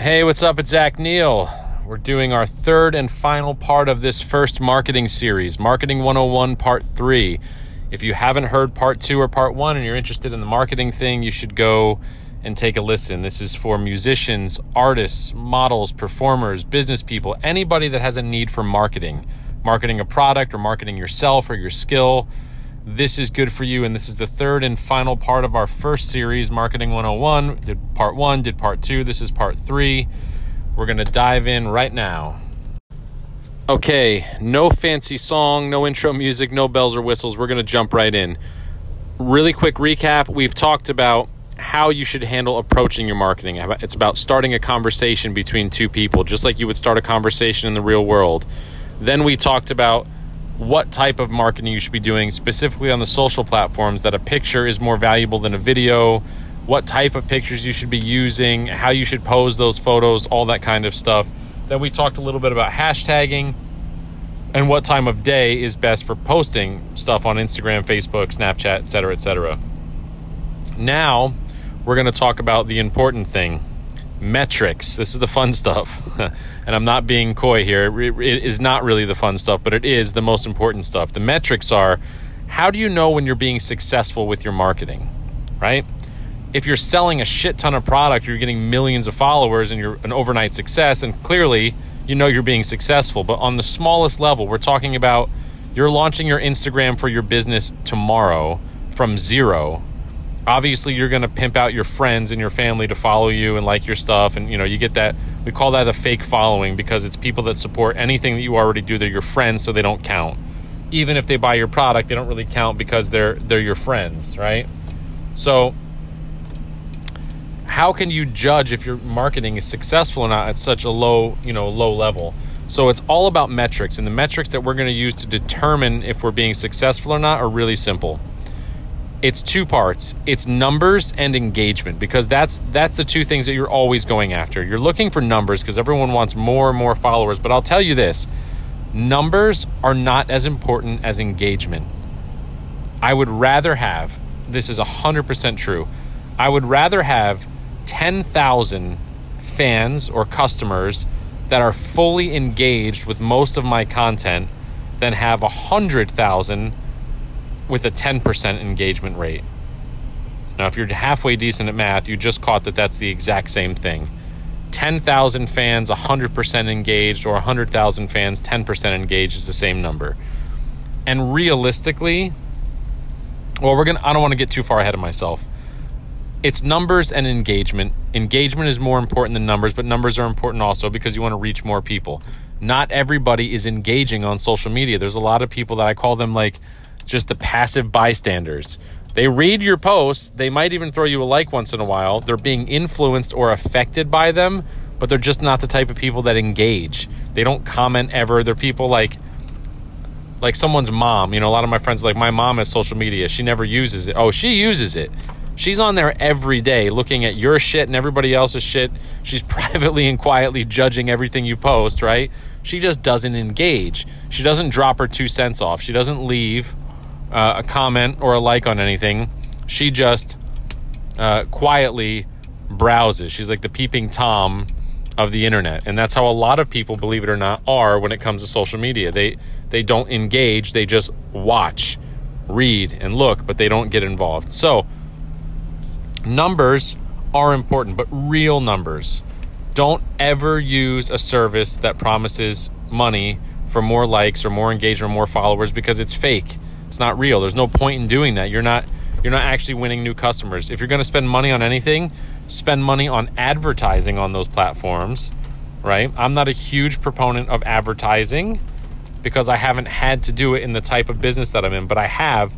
Hey, what's up? It's Zach Neil. We're doing our third and final part of this first marketing series, Marketing 101 Part 3. If you haven't heard Part 2 or Part 1 and you're interested in the marketing thing, you should go and take a listen. This is for musicians, artists, models, performers, business people, anybody that has a need for marketing, marketing a product or marketing yourself or your skill this is good for you. And this is the third and final part of our first series, Marketing 101. Did part one, did part two. This is part three. We're going to dive in right now. Okay, no fancy song, no intro music, no bells or whistles. We're going to jump right in. Really quick recap we've talked about how you should handle approaching your marketing. It's about starting a conversation between two people, just like you would start a conversation in the real world. Then we talked about what type of marketing you should be doing specifically on the social platforms that a picture is more valuable than a video what type of pictures you should be using how you should pose those photos all that kind of stuff. Then we talked a little bit about hashtagging and what time of day is best for posting stuff on instagram facebook snapchat etc etc now we're going to talk about the important thing metrics. This is the fun stuff. and I'm not being coy here. It is not really the fun stuff, but it is the most important stuff. The metrics are how do you know when you're being successful with your marketing, right? If you're selling a shit ton of product, you're getting millions of followers and you're an overnight success, and clearly you know you're being successful. But on the smallest level, we're talking about you're launching your Instagram for your business tomorrow from zero obviously you're going to pimp out your friends and your family to follow you and like your stuff and you know you get that we call that a fake following because it's people that support anything that you already do. They're your friends so they don't count. Even if they buy your product they don't really count because they're they're your friends right? So how can you judge if your marketing is successful or not at such a low you know low level? So it's all about metrics and the metrics that we're going to use to determine if we're being successful or not are really simple it's two parts. It's numbers and engagement because that's that's the two things that you're always going after. You're looking for numbers because everyone wants more and more followers. But i'll tell you this numbers are not as important as engagement. I would rather have this is 100% true i would rather have 10,000 fans or customers that are fully engaged with most of my content than have 100,000 with a 10% engagement rate. Now, if you're halfway decent at math, you just caught that that's the exact same thing. 10,000 fans, 100% engaged, or 100,000 fans, 10% engaged is the same number. And realistically, well, we're gonna. I don't want to get too far ahead of myself. It's numbers and engagement. Engagement is more important than numbers, but numbers are important also because you want to reach more people. Not everybody is engaging on social media. There's a lot of people that I call them like just the passive bystanders. They read your posts, they might even throw you a like once in a while. They're being influenced or affected by them, but they're just not the type of people that engage. They don't comment ever. They're people like like someone's mom. You know, a lot of my friends like my mom has social media. She never uses it. Oh, she uses it. She's on there every day looking at your shit and everybody else's shit. She's privately and quietly judging everything you post, right? She just doesn't engage. She doesn't drop her two cents off. She doesn't leave uh, a comment or a like on anything. She just uh, quietly browses. She's like the peeping Tom of the internet, and that's how a lot of people, believe it or not, are when it comes to social media. They they don't engage. They just watch, read, and look, but they don't get involved. So numbers are important, but real numbers. Don't ever use a service that promises money for more likes or more engagement, or more followers because it's fake. It's not real. There's no point in doing that. You're not you're not actually winning new customers. If you're going to spend money on anything, spend money on advertising on those platforms, right? I'm not a huge proponent of advertising because I haven't had to do it in the type of business that I'm in, but I have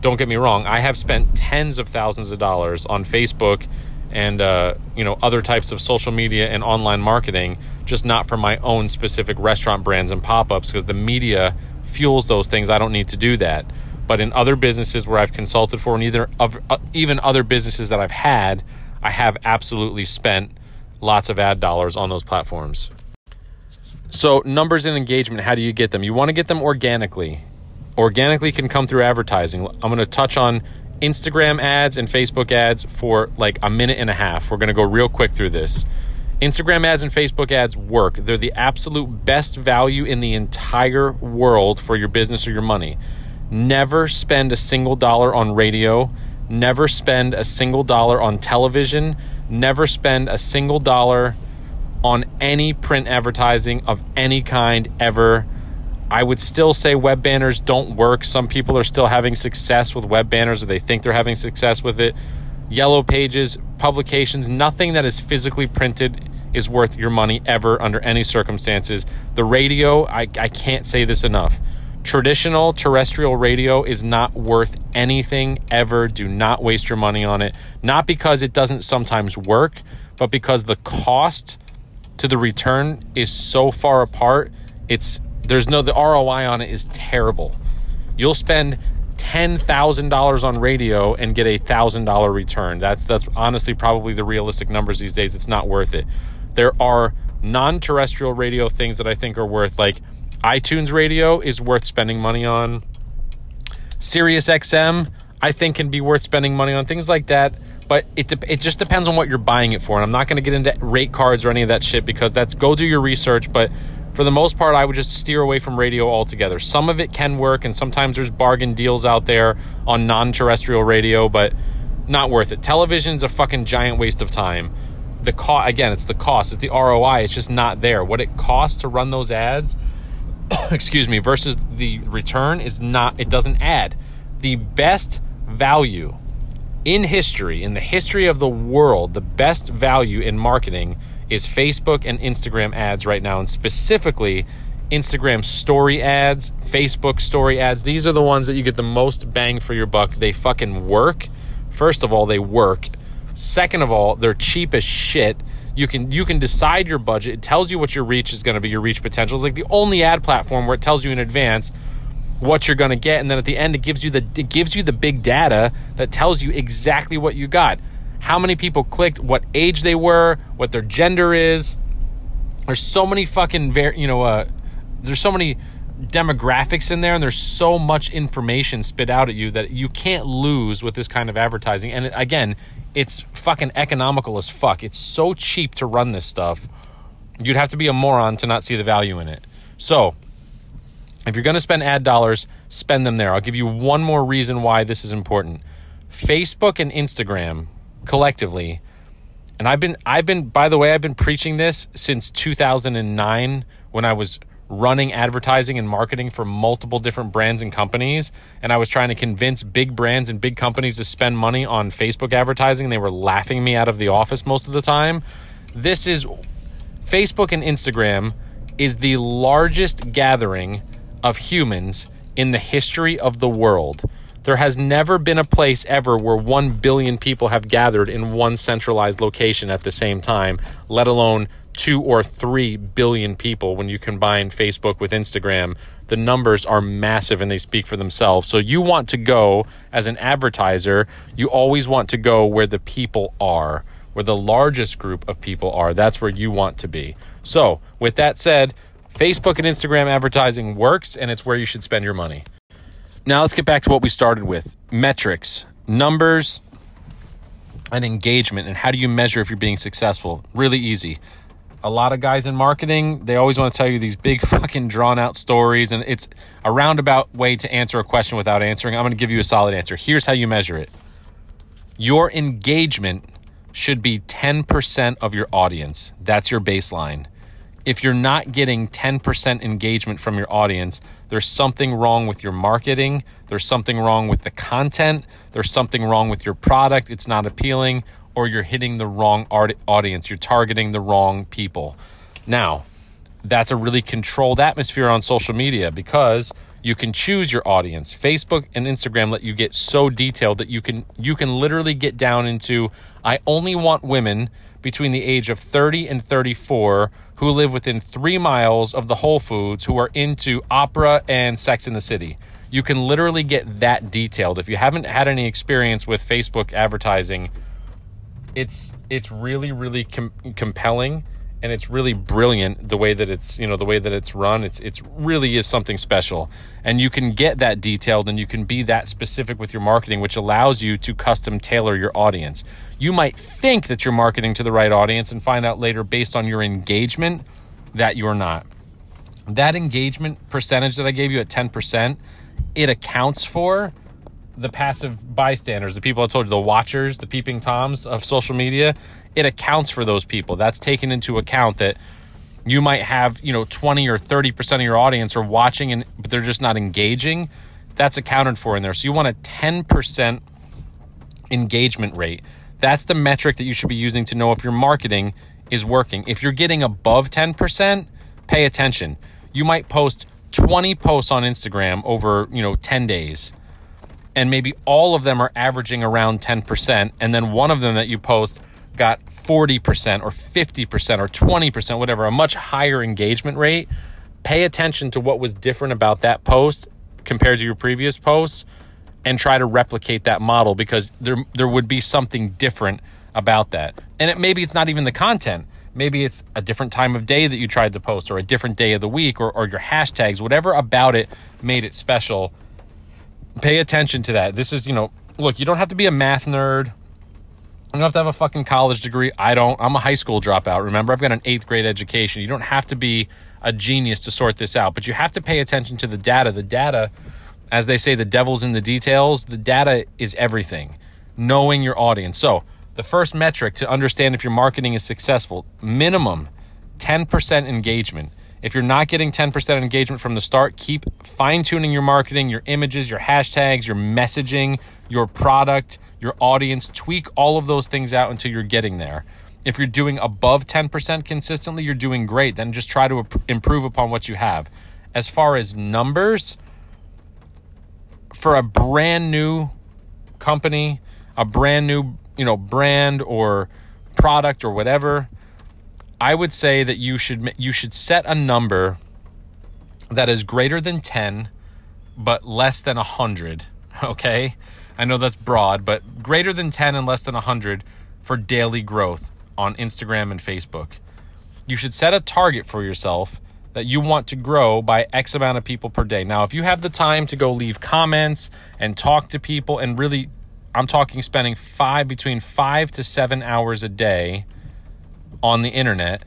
don't get me wrong, I have spent tens of thousands of dollars on Facebook and uh, you know other types of social media and online marketing, just not for my own specific restaurant brands and pop-ups because the media fuels those things. I don't need to do that. But in other businesses where I've consulted for, and either of, uh, even other businesses that I've had, I have absolutely spent lots of ad dollars on those platforms. So, numbers and engagement, how do you get them? You want to get them organically. Organically can come through advertising. I'm going to touch on Instagram ads and Facebook ads for like a minute and a half. We're going to go real quick through this. Instagram ads and Facebook ads work. They're the absolute best value in the entire world for your business or your money. Never spend a single dollar on radio. Never spend a single dollar on television. Never spend a single dollar on any print advertising of any kind ever. I would still say web banners don't work. Some people are still having success with web banners or they think they're having success with it. Yellow pages, publications, nothing that is physically printed is worth your money ever under any circumstances. The radio, I, I can't say this enough. Traditional terrestrial radio is not worth anything ever. Do not waste your money on it. Not because it doesn't sometimes work, but because the cost to the return is so far apart. It's there's no the ROI on it is terrible. You'll spend ten thousand dollars on radio and get a thousand dollar return. That's that's honestly probably the realistic numbers these days. It's not worth it. There are non-terrestrial radio things that I think are worth like iTunes radio is worth spending money on. Sirius XM I think can be worth spending money on things like that. But it de- it just depends on what you're buying it for. And I'm not going to get into rate cards or any of that shit because that's go do your research. But for the most part, I would just steer away from radio altogether. Some of it can work, and sometimes there's bargain deals out there on non-terrestrial radio, but not worth it. Television's a fucking giant waste of time. The cost again, it's the cost, it's the ROI. It's just not there. What it costs to run those ads, excuse me, versus the return is not. It doesn't add. The best value in history, in the history of the world, the best value in marketing is Facebook and Instagram ads right now, and specifically Instagram story ads, Facebook story ads. These are the ones that you get the most bang for your buck. They fucking work. First of all, they work. Second of all, they're cheap as shit. You can you can decide your budget. It tells you what your reach is going to be, your reach potential. It's like the only ad platform where it tells you in advance what you're going to get and then at the end it gives you the it gives you the big data that tells you exactly what you got how many people clicked what age they were what their gender is there's so many fucking ver- you know uh, there's so many demographics in there and there's so much information spit out at you that you can't lose with this kind of advertising and again it's fucking economical as fuck it's so cheap to run this stuff you'd have to be a moron to not see the value in it so if you're going to spend ad dollars, spend them there. I'll give you one more reason why this is important. Facebook and Instagram collectively, and I've been I've been by the way, I've been preaching this since 2009 when I was running advertising and marketing for multiple different brands and companies and I was trying to convince big brands and big companies to spend money on Facebook advertising and they were laughing me out of the office most of the time. This is Facebook and Instagram is the largest gathering of humans in the history of the world. There has never been a place ever where 1 billion people have gathered in one centralized location at the same time, let alone 2 or 3 billion people when you combine Facebook with Instagram. The numbers are massive and they speak for themselves. So you want to go as an advertiser, you always want to go where the people are, where the largest group of people are. That's where you want to be. So, with that said, Facebook and Instagram advertising works, and it's where you should spend your money. Now, let's get back to what we started with metrics, numbers, and engagement. And how do you measure if you're being successful? Really easy. A lot of guys in marketing, they always want to tell you these big fucking drawn out stories, and it's a roundabout way to answer a question without answering. I'm going to give you a solid answer. Here's how you measure it your engagement should be 10% of your audience. That's your baseline if you're not getting 10% engagement from your audience, there's something wrong with your marketing. There's something wrong with the content. There's something wrong with your product. It's not appealing, or you're hitting the wrong audience. You're targeting the wrong people. Now, that's a really controlled atmosphere on social media because you can choose your audience. Facebook and Instagram let you get so detailed that you can you can literally get down into I only want women between the age of 30 and 34 who live within three miles of the Whole Foods who are into opera and Sex in the City. You can literally get that detailed. If you haven't had any experience with Facebook advertising, it's it's really really com- compelling and it's really brilliant the way that it's you know the way that it's run. It's it's really is something special. And you can get that detailed and you can be that specific with your marketing which allows you to custom tailor your audience. You might think that you're marketing to the right audience and find out later based on your engagement that you're not. That engagement percentage that i gave you at 10% it accounts for the passive bystanders the people i told you the watchers the peeping toms of social media it accounts for those people. That's taken into account that you might have, you know, 20 or 30% of your audience are watching and but they're just not engaging. That's accounted for in there. So you want a 10% engagement rate. That's the metric that you should be using to know if your marketing is working. If you're getting above 10%, pay attention. You might post 20 posts on Instagram over, you know, 10 days. And maybe all of them are averaging around 10% and then one of them that you post got 40% or 50% or 20%, whatever, a much higher engagement rate, pay attention to what was different about that post compared to your previous posts and try to replicate that model because there there would be something different about that. And it maybe it's not even the content. Maybe it's a different time of day that you tried to post or a different day of the week or, or your hashtags, whatever about it made it special. Pay attention to that. This is, you know, look, you don't have to be a math nerd you don't have to have a fucking college degree. I don't. I'm a high school dropout. Remember, I've got an eighth grade education. You don't have to be a genius to sort this out, but you have to pay attention to the data. The data, as they say, the devil's in the details. The data is everything. Knowing your audience. So, the first metric to understand if your marketing is successful minimum 10% engagement. If you're not getting 10% engagement from the start, keep fine tuning your marketing, your images, your hashtags, your messaging, your product your audience, tweak all of those things out until you're getting there. If you're doing above 10% consistently, you're doing great. Then just try to improve upon what you have. As far as numbers, for a brand new company, a brand new, you know, brand or product or whatever, I would say that you should you should set a number that is greater than 10 but less than 100, okay? I know that's broad, but greater than 10 and less than 100 for daily growth on Instagram and Facebook. You should set a target for yourself that you want to grow by X amount of people per day. Now, if you have the time to go leave comments and talk to people and really, I'm talking spending five, between five to seven hours a day on the internet,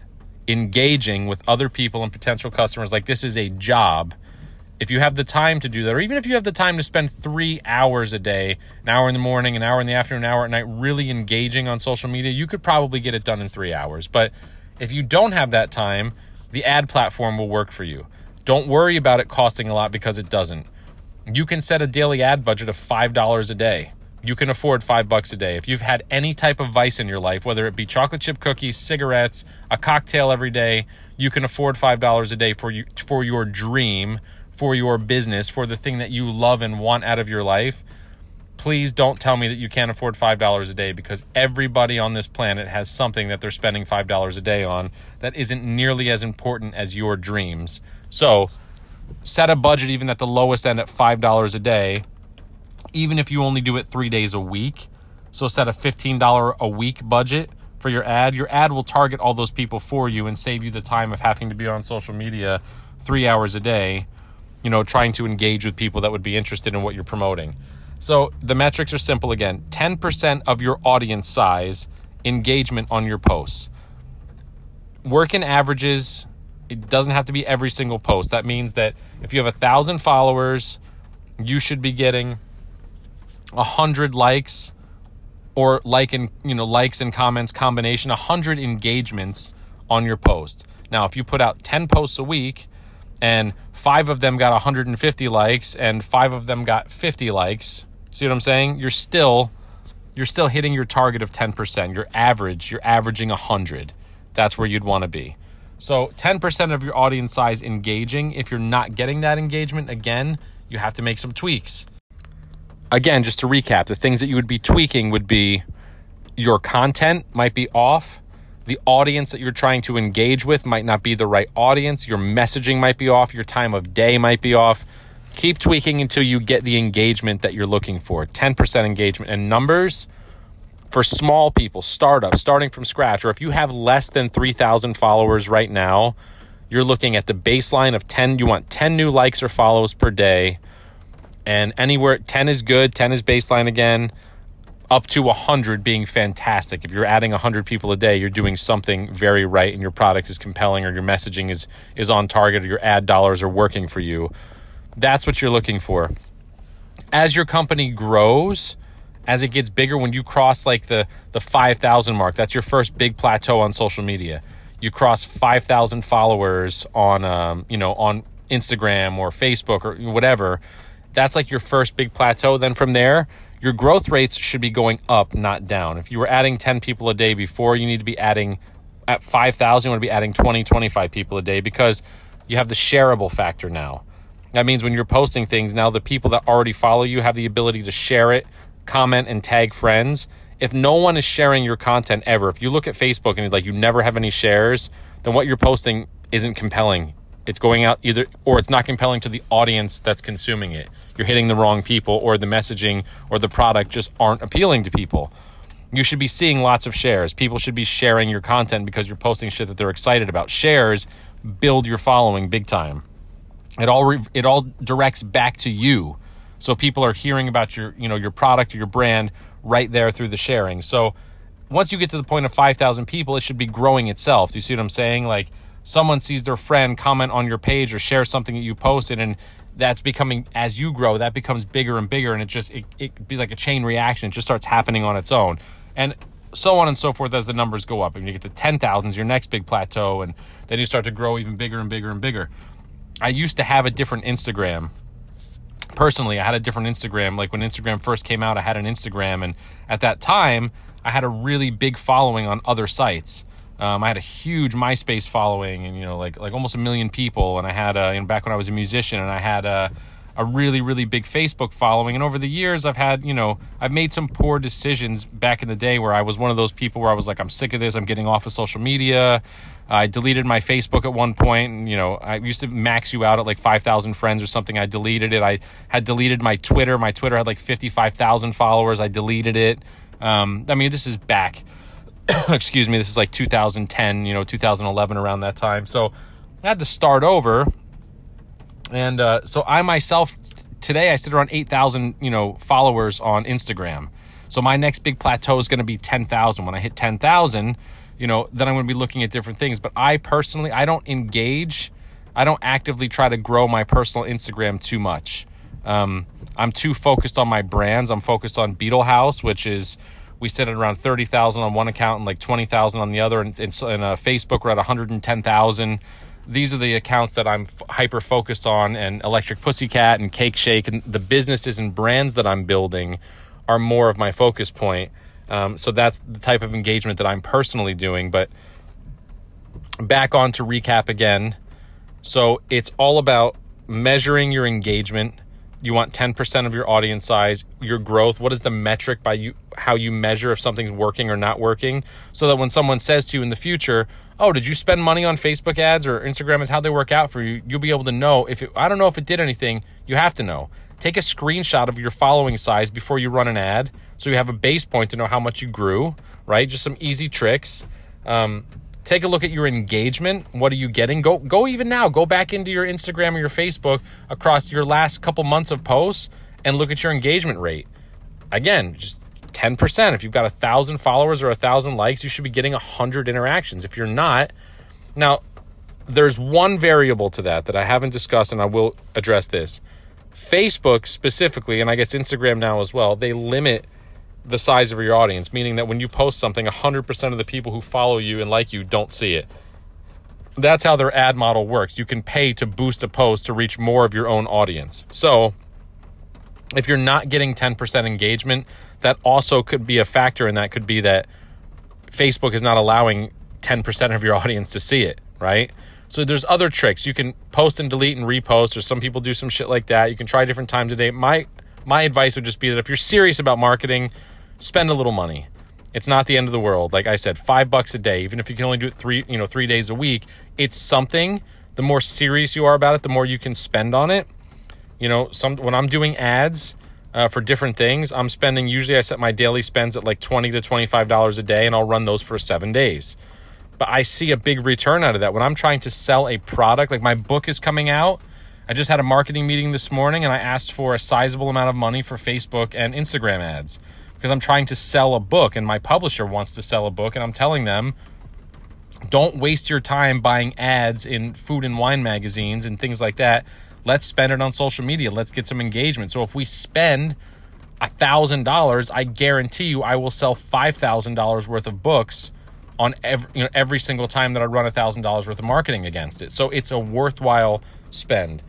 engaging with other people and potential customers, like this is a job if you have the time to do that, or even if you have the time to spend three hours a day, an hour in the morning, an hour in the afternoon, an hour at night, really engaging on social media, you could probably get it done in three hours. But if you don't have that time, the ad platform will work for you. Don't worry about it costing a lot because it doesn't. You can set a daily ad budget of $5 a day. You can afford five bucks a day. If you've had any type of vice in your life, whether it be chocolate chip cookies, cigarettes, a cocktail every day, you can afford five dollars a day for you for your dream for your business, for the thing that you love and want out of your life, please don't tell me that you can't afford $5 a day because everybody on this planet has something that they're spending $5 a day on that isn't nearly as important as your dreams. So, set a budget even at the lowest end at $5 a day, even if you only do it three days a week. So, set a $15 a week budget for your ad. Your ad will target all those people for you and save you the time of having to be on social media three hours a day you know, trying to engage with people that would be interested in what you're promoting. So the metrics are simple again 10% of your audience size engagement on your posts. Work in averages. It doesn't have to be every single post. That means that if you have a thousand followers, you should be getting a hundred likes or like and you know likes and comments combination, a hundred engagements on your post. Now, if you put out 10 posts a week, and five of them got 150 likes and five of them got 50 likes see what i'm saying? You're still you're still hitting your target of 10% your average you're averaging 100 that's where you'd want to be. So 10% of your audience size engaging. If you're not getting that engagement again you have to make some tweaks again just to recap the things that you would be tweaking would be your content might be off the audience that you're trying to engage with might not be the right audience. Your messaging might be off. Your time of day might be off. Keep tweaking until you get the engagement that you're looking for 10% engagement. And numbers for small people, startups, starting from scratch, or if you have less than 3,000 followers right now, you're looking at the baseline of 10. You want 10 new likes or follows per day. And anywhere 10 is good, 10 is baseline again, up to 100 being fantastic. If you're adding 100 people a day, you're doing something very right and your product is compelling or your messaging is is on target or your ad dollars are working for you. That's what you're looking for. As your company grows, as it gets bigger when you cross like the the 5000 mark that's your first big plateau on social media you cross 5000 followers on um, you know on instagram or facebook or whatever that's like your first big plateau then from there your growth rates should be going up not down if you were adding 10 people a day before you need to be adding at 5000 you want to be adding 20 25 people a day because you have the shareable factor now that means when you're posting things now the people that already follow you have the ability to share it comment and tag friends. If no one is sharing your content ever, if you look at Facebook and like you never have any shares, then what you're posting isn't compelling. It's going out either or it's not compelling to the audience that's consuming it. You're hitting the wrong people or the messaging or the product just aren't appealing to people. You should be seeing lots of shares. People should be sharing your content because you're posting shit that they're excited about. Shares build your following big time. It all re- it all directs back to you so people are hearing about your, you know, your product or your brand right there through the sharing. So once you get to the point of 5,000 people, it should be growing itself. Do you see what I'm saying? Like someone sees their friend comment on your page or share something that you posted and that's becoming as you grow that becomes bigger and bigger and it just it, it be like a chain reaction. It just starts happening on its own. And so on and so forth as the numbers go up. And you get to 10,000 your next big plateau and then you start to grow even bigger and bigger and bigger. I used to have a different Instagram. Personally, I had a different Instagram. Like when Instagram first came out, I had an Instagram, and at that time, I had a really big following on other sites. Um, I had a huge MySpace following, and you know, like like almost a million people. And I had, a, you know, back when I was a musician, and I had a, a really really big Facebook following. And over the years, I've had, you know, I've made some poor decisions back in the day where I was one of those people where I was like, I'm sick of this. I'm getting off of social media. I deleted my Facebook at one point, and you know, I used to max you out at like five thousand friends or something. I deleted it. I had deleted my Twitter. My Twitter had like fifty five thousand followers. I deleted it. Um, I mean, this is back. excuse me. This is like 2010. You know, 2011 around that time. So I had to start over, and uh, so I myself today I sit around eight thousand you know followers on Instagram. So my next big plateau is going to be ten thousand. When I hit ten thousand you know, then I'm going to be looking at different things. But I personally, I don't engage, I don't actively try to grow my personal Instagram too much. Um, I'm too focused on my brands. I'm focused on Beetle House, which is we sit at around 30,000 on one account and like 20,000 on the other. And in, in uh, Facebook, we're at 110,000. These are the accounts that I'm f- hyper focused on, and Electric Pussycat and Cake Shake, and the businesses and brands that I'm building are more of my focus point. Um, so that's the type of engagement that I'm personally doing. But back on to recap again. So it's all about measuring your engagement. You want 10% of your audience size, your growth. What is the metric by you how you measure if something's working or not working? So that when someone says to you in the future, "Oh, did you spend money on Facebook ads or Instagram ads? How they work out for you?" You'll be able to know if it, I don't know if it did anything. You have to know. Take a screenshot of your following size before you run an ad so you have a base point to know how much you grew, right? Just some easy tricks. Um, take a look at your engagement. What are you getting? Go go even now. Go back into your Instagram or your Facebook across your last couple months of posts and look at your engagement rate. Again, just 10%. If you've got a thousand followers or a thousand likes, you should be getting a hundred interactions. If you're not, now there's one variable to that that I haven't discussed, and I will address this. Facebook specifically, and I guess Instagram now as well, they limit the size of your audience, meaning that when you post something, 100% of the people who follow you and like you don't see it. That's how their ad model works. You can pay to boost a post to reach more of your own audience. So, if you're not getting 10% engagement, that also could be a factor, and that could be that Facebook is not allowing 10% of your audience to see it, right? So there's other tricks. You can post and delete and repost, or some people do some shit like that. You can try different times a day. My my advice would just be that if you're serious about marketing, spend a little money. It's not the end of the world. Like I said, five bucks a day, even if you can only do it three, you know, three days a week, it's something. The more serious you are about it, the more you can spend on it. You know, some when I'm doing ads, uh, for different things. I'm spending usually I set my daily spends at like twenty to twenty five dollars a day, and I'll run those for seven days. But I see a big return out of that when I'm trying to sell a product. Like my book is coming out. I just had a marketing meeting this morning, and I asked for a sizable amount of money for Facebook and Instagram ads because I'm trying to sell a book, and my publisher wants to sell a book, and I'm telling them. Don't waste your time buying ads in food and wine magazines and things like that Let's spend it on social media. Let's get some engagement. So if we spend a thousand dollars, I guarantee you I will sell five thousand dollars worth of books on every you know every single time that I run a thousand dollars worth of marketing against it. So it's a worthwhile spend.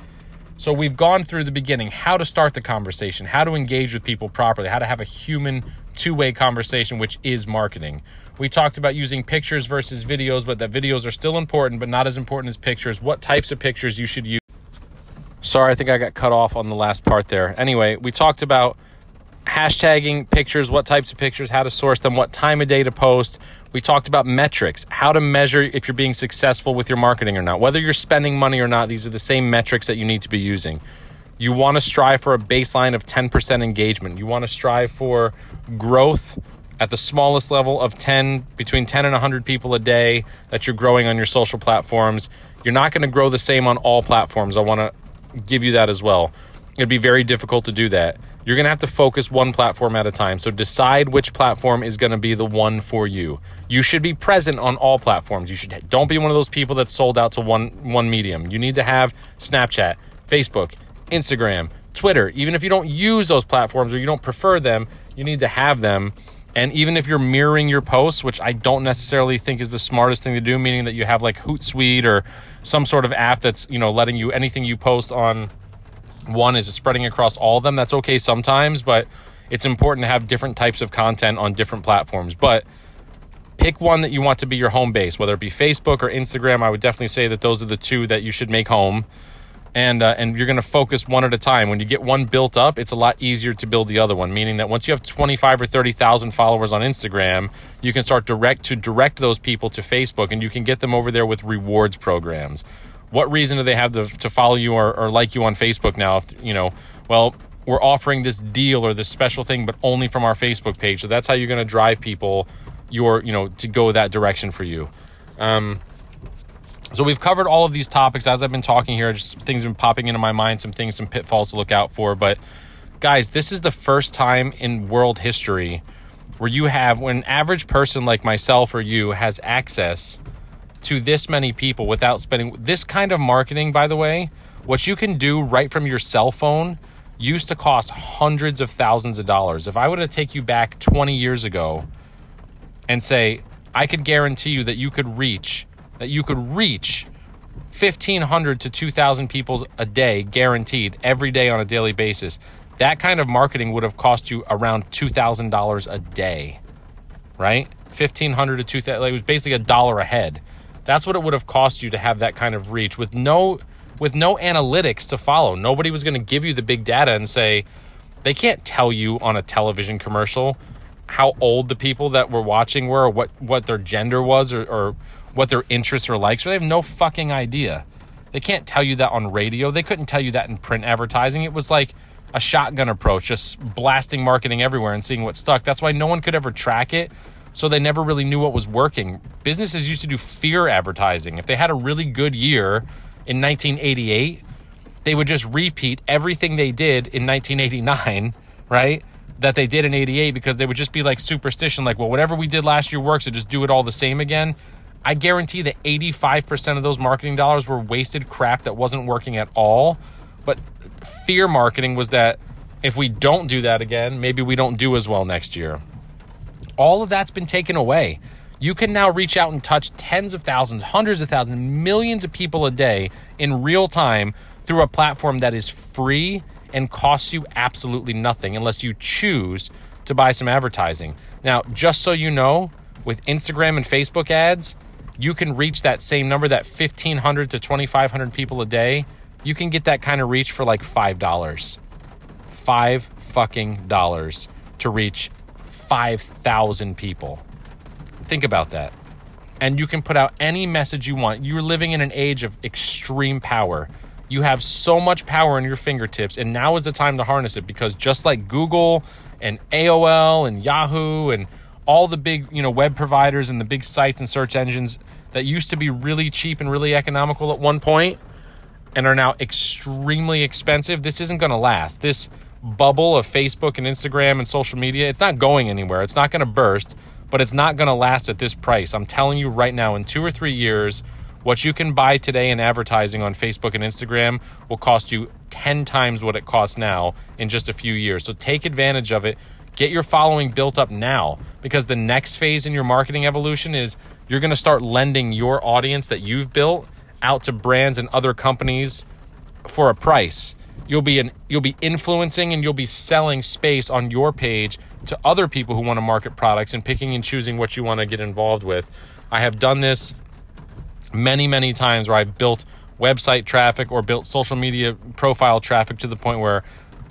So we've gone through the beginning, how to start the conversation, how to engage with people properly, how to have a human two-way conversation, which is marketing. We talked about using pictures versus videos, but that videos are still important, but not as important as pictures. What types of pictures you should use Sorry, I think I got cut off on the last part there. Anyway, we talked about hashtagging pictures, what types of pictures, how to source them, what time of day to post. We talked about metrics, how to measure if you're being successful with your marketing or not. Whether you're spending money or not, these are the same metrics that you need to be using. You want to strive for a baseline of 10% engagement. You want to strive for growth at the smallest level of 10 between 10 and 100 people a day that you're growing on your social platforms. You're not going to grow the same on all platforms. I want to give you that as well. It'd be very difficult to do that. You're going to have to focus one platform at a time. So decide which platform is going to be the one for you. You should be present on all platforms. You should don't be one of those people that's sold out to one one medium. You need to have Snapchat, Facebook, Instagram, Twitter. Even if you don't use those platforms or you don't prefer them, you need to have them. And even if you're mirroring your posts, which I don't necessarily think is the smartest thing to do, meaning that you have like Hootsuite or some sort of app that's you know letting you anything you post on one is spreading across all of them. That's okay sometimes, but it's important to have different types of content on different platforms. But pick one that you want to be your home base, whether it be Facebook or Instagram. I would definitely say that those are the two that you should make home and uh, and you're going to focus one at a time. When you get one built up, it's a lot easier to build the other one. Meaning that once you have 25 or 30 thousand followers on Instagram, you can start direct to direct those people to Facebook, and you can get them over there with rewards programs. What reason do they have to, to follow you or, or like you on Facebook now? If you know, well, we're offering this deal or this special thing, but only from our Facebook page. So that's how you're going to drive people your you know to go that direction for you. Um, so we've covered all of these topics as I've been talking here. Just things have been popping into my mind, some things, some pitfalls to look out for. But guys, this is the first time in world history where you have when an average person like myself or you has access to this many people without spending this kind of marketing, by the way, what you can do right from your cell phone used to cost hundreds of thousands of dollars. If I were to take you back 20 years ago and say, I could guarantee you that you could reach that you could reach 1500 to 2000 people a day guaranteed every day on a daily basis that kind of marketing would have cost you around $2000 a day right 1500 to 2000 like it was basically a dollar a head that's what it would have cost you to have that kind of reach with no with no analytics to follow nobody was going to give you the big data and say they can't tell you on a television commercial how old the people that were watching were or what what their gender was or, or what their interests or likes, or they have no fucking idea. They can't tell you that on radio. They couldn't tell you that in print advertising. It was like a shotgun approach, just blasting marketing everywhere and seeing what stuck. That's why no one could ever track it. So they never really knew what was working. Businesses used to do fear advertising. If they had a really good year in 1988, they would just repeat everything they did in 1989, right? That they did in 88 because they would just be like superstition, like, well, whatever we did last year works, so just do it all the same again. I guarantee that 85% of those marketing dollars were wasted crap that wasn't working at all. But fear marketing was that if we don't do that again, maybe we don't do as well next year. All of that's been taken away. You can now reach out and touch tens of thousands, hundreds of thousands, millions of people a day in real time through a platform that is free and costs you absolutely nothing unless you choose to buy some advertising. Now, just so you know, with Instagram and Facebook ads, you can reach that same number, that 1,500 to 2,500 people a day. You can get that kind of reach for like $5. Five fucking dollars to reach 5,000 people. Think about that. And you can put out any message you want. You're living in an age of extreme power. You have so much power in your fingertips, and now is the time to harness it because just like Google and AOL and Yahoo and all the big, you know, web providers and the big sites and search engines that used to be really cheap and really economical at one point and are now extremely expensive, this isn't going to last. This bubble of Facebook and Instagram and social media, it's not going anywhere. It's not going to burst, but it's not going to last at this price. I'm telling you right now, in two or three years, what you can buy today in advertising on Facebook and Instagram will cost you 10 times what it costs now in just a few years. So take advantage of it. Get your following built up now because the next phase in your marketing evolution is you're going to start lending your audience that you've built out to brands and other companies for a price. You'll be an, you'll be influencing and you'll be selling space on your page to other people who want to market products and picking and choosing what you want to get involved with. I have done this many, many times where I've built website traffic or built social media profile traffic to the point where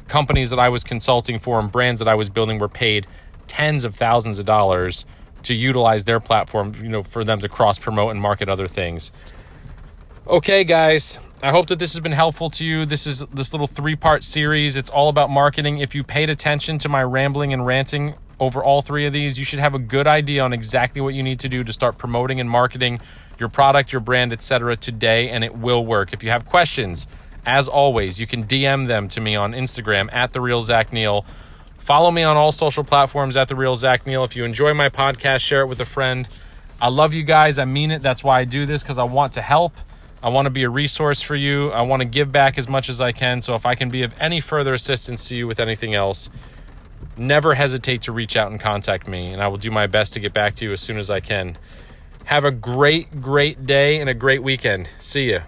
companies that I was consulting for and brands that I was building were paid tens of thousands of dollars to utilize their platform, you know, for them to cross promote and market other things. Okay, guys, I hope that this has been helpful to you. This is this little three-part series. It's all about marketing. If you paid attention to my rambling and ranting over all three of these, you should have a good idea on exactly what you need to do to start promoting and marketing your product, your brand, etc. today and it will work. If you have questions, as always, you can DM them to me on Instagram at the real Zach Neil. Follow me on all social platforms at the real Zach Neil. If you enjoy my podcast, share it with a friend. I love you guys. I mean it. That's why I do this because I want to help. I want to be a resource for you. I want to give back as much as I can. So if I can be of any further assistance to you with anything else, never hesitate to reach out and contact me, and I will do my best to get back to you as soon as I can. Have a great, great day and a great weekend. See you.